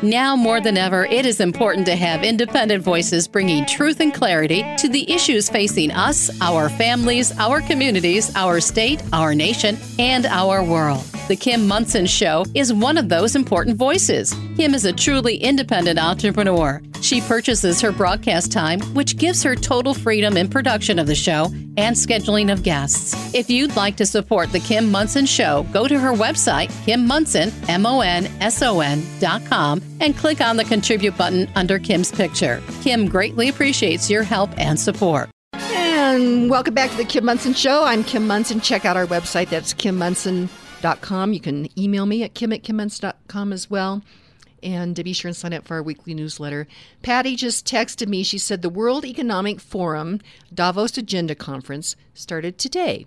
Now more than ever, it is important to have independent voices bringing truth and clarity to the issues facing us, our families, our communities, our state, our nation, and our world. The Kim Monson Show is one of those important voices. Kim is a truly independent entrepreneur. She purchases her broadcast time, which gives her total freedom in production of the show and scheduling of guests. If you'd like to support The Kim Monson Show, go to her website, com, and click on the contribute button under Kim's picture. Kim greatly appreciates your help and support. And welcome back to The Kim Monson Show. I'm Kim Monson. Check out our website. That's kimmonson.com. You can email me at kim at kimmonson.com as well and to be sure and sign up for our weekly newsletter. Patty just texted me. She said the World Economic Forum Davos Agenda Conference started today,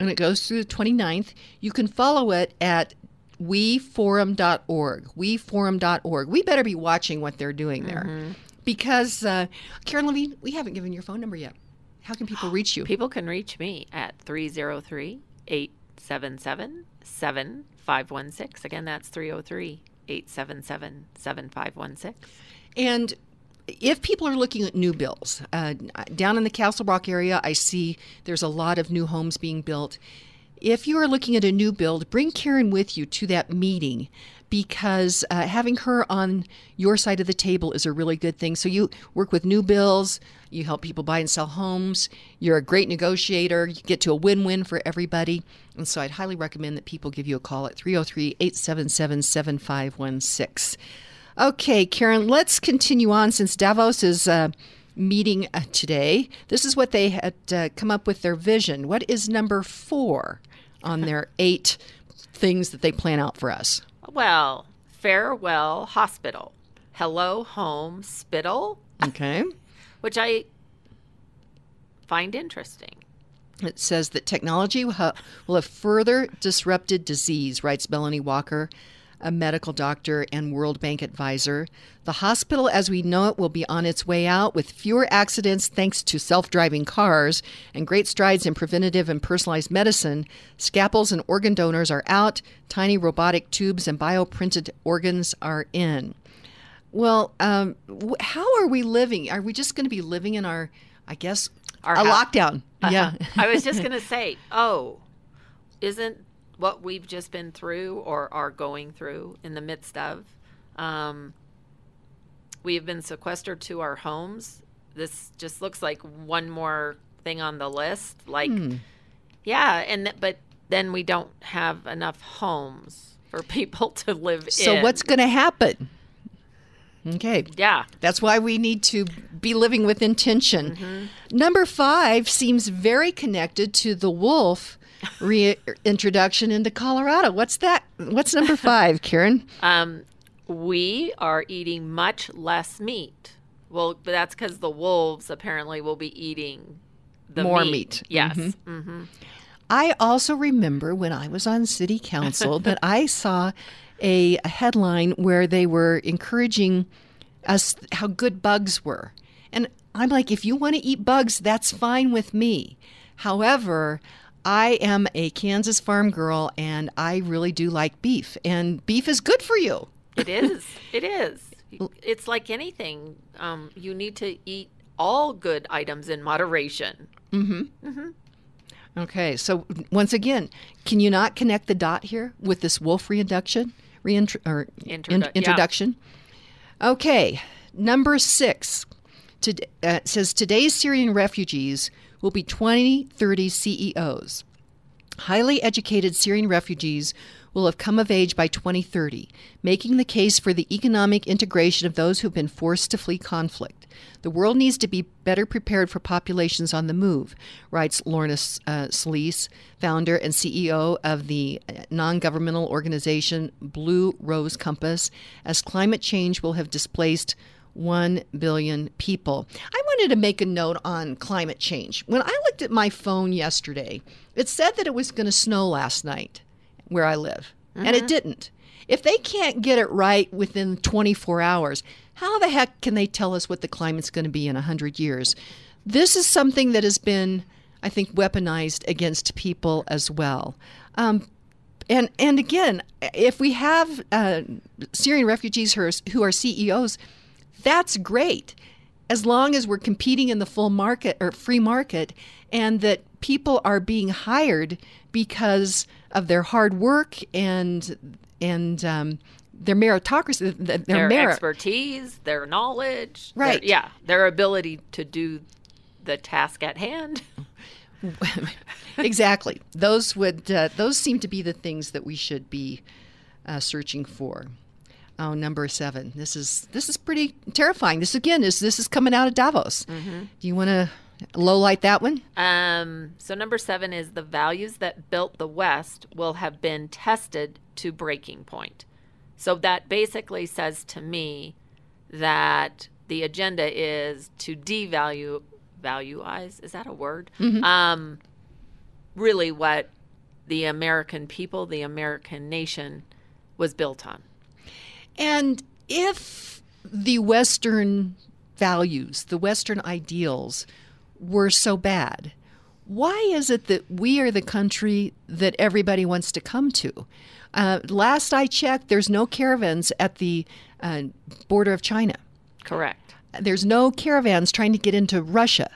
and it goes through the 29th. You can follow it at weforum.org. Weforum.org. We better be watching what they're doing there. Mm-hmm. Because, uh, Karen Levine, we haven't given your phone number yet. How can people reach you? People can reach me at 303 877 7516. Again, that's 303 877 7516. And if people are looking at new builds, uh, down in the Castle Rock area, I see there's a lot of new homes being built. If you are looking at a new build, bring Karen with you to that meeting because uh, having her on your side of the table is a really good thing. So you work with new builds, you help people buy and sell homes, you're a great negotiator, you get to a win win for everybody. And so I'd highly recommend that people give you a call at 303 877 7516. Okay, Karen, let's continue on since Davos is. Uh, meeting uh, today. This is what they had uh, come up with their vision. What is number four on their eight things that they plan out for us? Well, farewell hospital, hello home spittle. Okay. Which I find interesting. It says that technology will have, will have further disrupted disease, writes Melanie Walker a medical doctor and World Bank advisor. The hospital as we know it will be on its way out with fewer accidents thanks to self driving cars and great strides in preventative and personalized medicine. Scalpels and organ donors are out, tiny robotic tubes and bioprinted organs are in. Well, um, how are we living? Are we just going to be living in our, I guess, our a lockdown? Uh-huh. Yeah. I was just going to say, oh, isn't what we've just been through or are going through in the midst of. Um, we have been sequestered to our homes. This just looks like one more thing on the list. Like, hmm. yeah, and th- but then we don't have enough homes for people to live so in. So what's going to happen? Okay. Yeah. That's why we need to be living with intention. Mm-hmm. Number five seems very connected to the wolf reintroduction into Colorado. What's that? What's number five, Karen? Um, we are eating much less meat. Well, but that's because the wolves apparently will be eating the more meat. meat. Yes. Mm-hmm. Mm-hmm. I also remember when I was on city council that I saw a, a headline where they were encouraging us how good bugs were. And I'm like, if you want to eat bugs, that's fine with me. However, I am a Kansas farm girl and I really do like beef, and beef is good for you. It is. it is. It's like anything. Um, you need to eat all good items in moderation. Mm-hmm. Mm-hmm. Okay, so once again, can you not connect the dot here with this wolf reintroduction? Reintro- or Introdu- in- introduction. Yeah. Okay, number six to, uh, says today's Syrian refugees will be 2030 CEOs. Highly educated Syrian refugees will have come of age by 2030, making the case for the economic integration of those who've been forced to flee conflict. The world needs to be better prepared for populations on the move, writes Lorna uh, Solis, founder and CEO of the uh, non governmental organization Blue Rose Compass, as climate change will have displaced 1 billion people. I wanted to make a note on climate change. When I looked at my phone yesterday, it said that it was going to snow last night where I live, mm-hmm. and it mm-hmm. didn't. If they can't get it right within 24 hours, how the heck can they tell us what the climate's going to be in 100 years? This is something that has been, I think, weaponized against people as well. Um, and and again, if we have uh, Syrian refugees who are, who are CEOs, that's great as long as we're competing in the full market or free market and that people are being hired because of their hard work and and um, their meritocracy, their, their merit. expertise, their knowledge, right? Their, yeah, their ability to do the task at hand. exactly. Those would uh, those seem to be the things that we should be uh, searching for. Oh, number seven. This is this is pretty terrifying. This again is this is coming out of Davos. Mm-hmm. Do you want to low light that one? Um, so number seven is the values that built the West will have been tested to breaking point. So that basically says to me that the agenda is to devalue valueize. Is that a word? Mm-hmm. Um, really, what the American people, the American nation, was built on. And if the Western values, the Western ideals were so bad, why is it that we are the country that everybody wants to come to? Uh, last I checked, there's no caravans at the uh, border of China. Correct. There's no caravans trying to get into Russia.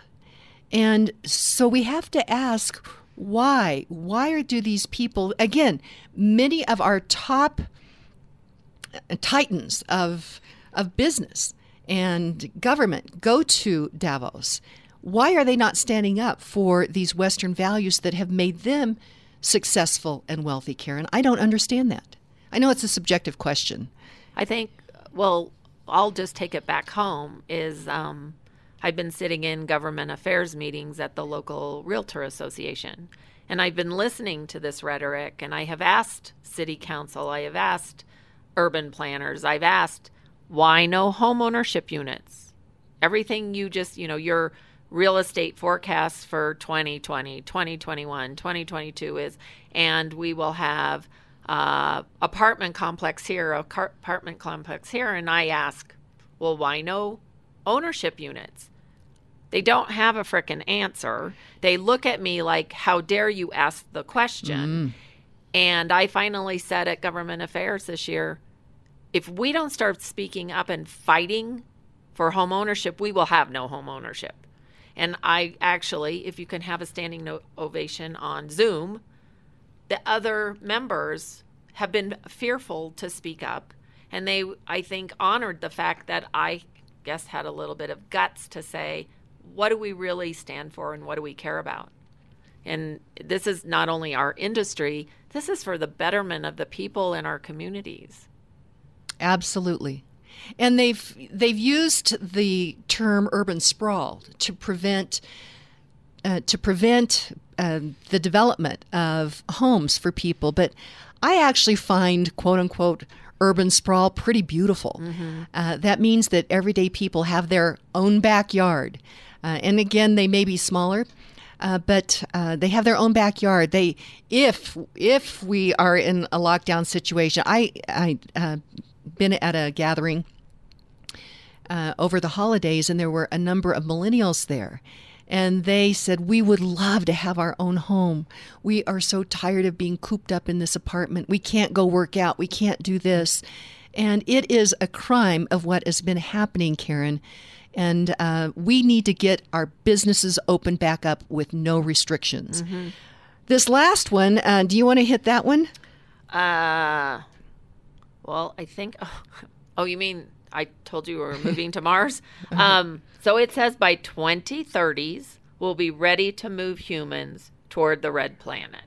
And so we have to ask Why? Why do these people, again, many of our top titans of, of business and government go to Davos? Why are they not standing up for these Western values that have made them successful and wealthy, Karen? I don't understand that. I know it's a subjective question. I think, well, I'll just take it back home. Is um, I've been sitting in government affairs meetings at the local realtor association, and I've been listening to this rhetoric, and I have asked city council, I have asked urban planners, I've asked why no homeownership units? Everything you just, you know, your real estate forecasts for 2020, 2021, 2022 is, and we will have uh, apartment complex here, apartment complex here, and I ask, well, why no ownership units? They don't have a frickin' answer. They look at me like, how dare you ask the question? Mm. And I finally said at Government Affairs this year, if we don't start speaking up and fighting for home ownership, we will have no home ownership. And I actually, if you can have a standing ovation on Zoom, the other members have been fearful to speak up. And they, I think, honored the fact that I guess had a little bit of guts to say, what do we really stand for and what do we care about? And this is not only our industry, this is for the betterment of the people in our communities. Absolutely. And they've they've used the term urban sprawl to prevent uh, to prevent uh, the development of homes for people. But I actually find quote unquote urban sprawl pretty beautiful. Mm-hmm. Uh, that means that everyday people have their own backyard. Uh, and again, they may be smaller. Uh, but uh, they have their own backyard. They, if if we are in a lockdown situation, I I uh, been at a gathering uh, over the holidays, and there were a number of millennials there, and they said, We would love to have our own home. We are so tired of being cooped up in this apartment. We can't go work out. We can't do this. And it is a crime of what has been happening, Karen. And uh, we need to get our businesses open back up with no restrictions. Mm-hmm. This last one, uh, do you want to hit that one? Uh, well, I think. Oh, oh you mean I told you we were moving to Mars? Um, so it says by 2030s, we'll be ready to move humans toward the red planet.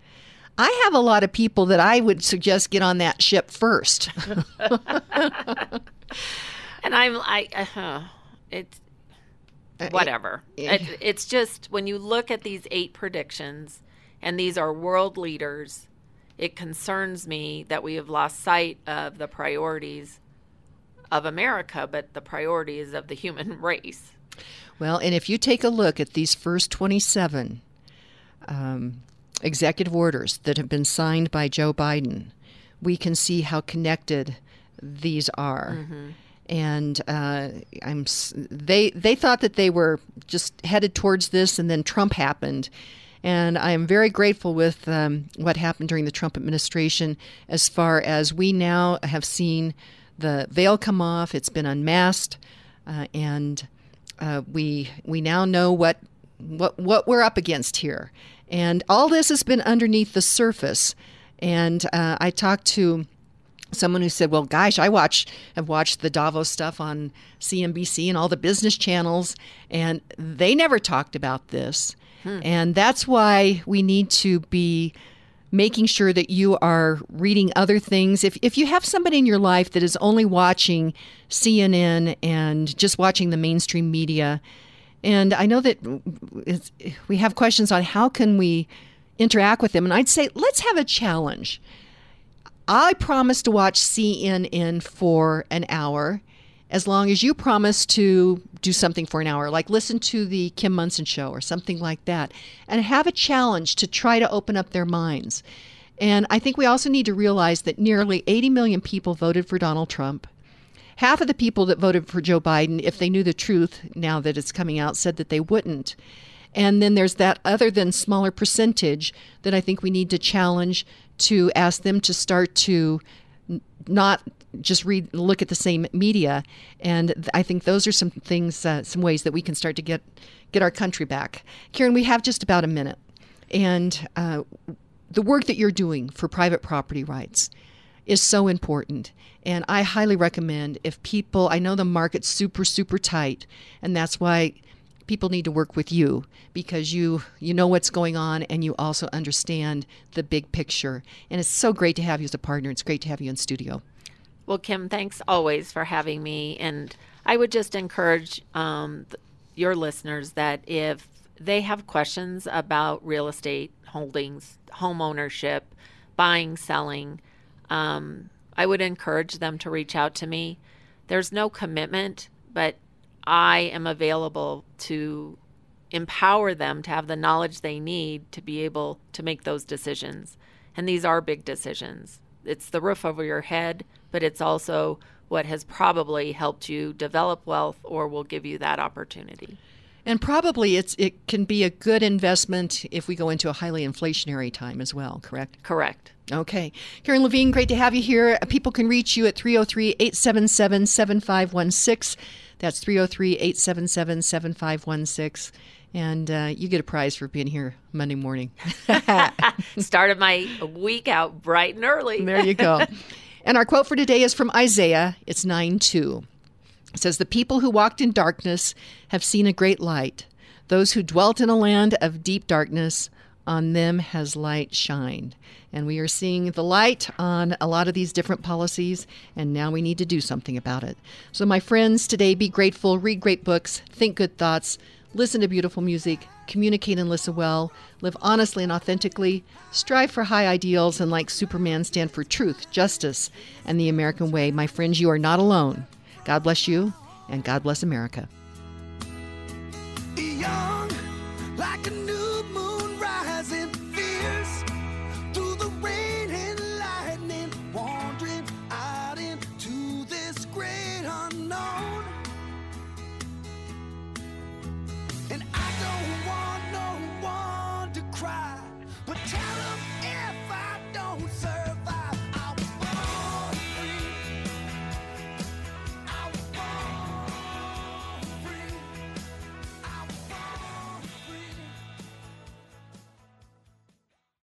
I have a lot of people that I would suggest get on that ship first. and I'm like, uh, it's whatever. It, it's just when you look at these eight predictions, and these are world leaders, it concerns me that we have lost sight of the priorities of America, but the priorities of the human race. Well, and if you take a look at these first 27 um, executive orders that have been signed by Joe Biden, we can see how connected these are. Mm-hmm. And uh, I'm they they thought that they were just headed towards this, and then Trump happened, and I am very grateful with um, what happened during the Trump administration as far as we now have seen the veil come off, it's been unmasked, uh, and uh, we, we now know what, what, what we're up against here. And all this has been underneath the surface. And uh, I talked to someone who said, "Well, gosh, I watch have watched the Davos stuff on CNBC and all the business channels, and they never talked about this." Hmm. And that's why we need to be making sure that you are reading other things. If, if you have somebody in your life that is only watching CNN and just watching the mainstream media, and I know that we have questions on how can we interact with them, and I'd say let's have a challenge. I promise to watch CNN for an hour as long as you promise to do something for an hour, like listen to the Kim Monson show or something like that, and have a challenge to try to open up their minds. And I think we also need to realize that nearly 80 million people voted for Donald Trump. Half of the people that voted for Joe Biden, if they knew the truth now that it's coming out, said that they wouldn't. And then there's that other than smaller percentage that I think we need to challenge to ask them to start to not just read look at the same media. And i think those are some things uh, some ways that we can start to get get our country back. Karen we have just about a minute. And uh, the work that you're doing for private property rights is so important. And I highly recommend if people, I know the market's super, super tight, and that's why people need to work with you because you you know what's going on and you also understand the big picture. And it's so great to have you as a partner. It's great to have you in studio. Well kim thanks always for having me. And i would just encourage um, your listeners that if they have questions about real estate holdings home ownership buying selling um, i would encourage them to reach out to me. There's no commitment but I am available to empower them to have the knowledge they need to be able to make those decisions. And these are big decisions. It's the roof over your head, but it's also what has probably helped you develop wealth or will give you that opportunity. And probably it's it can be a good investment if we go into a highly inflationary time as well, correct? Correct. Okay. Karen Levine, great to have you here. People can reach you at 303 877 7516. That's 303 877 7516. And uh, you get a prize for being here Monday morning. Started my week out bright and early. there you go. And our quote for today is from Isaiah. It's 9 2. It says, The people who walked in darkness have seen a great light. Those who dwelt in a land of deep darkness, on them has light shined. And we are seeing the light on a lot of these different policies, and now we need to do something about it. So, my friends, today be grateful, read great books, think good thoughts, listen to beautiful music, communicate and listen well, live honestly and authentically, strive for high ideals, and like Superman, stand for truth, justice, and the American way. My friends, you are not alone. God bless you, and God bless America. Young, like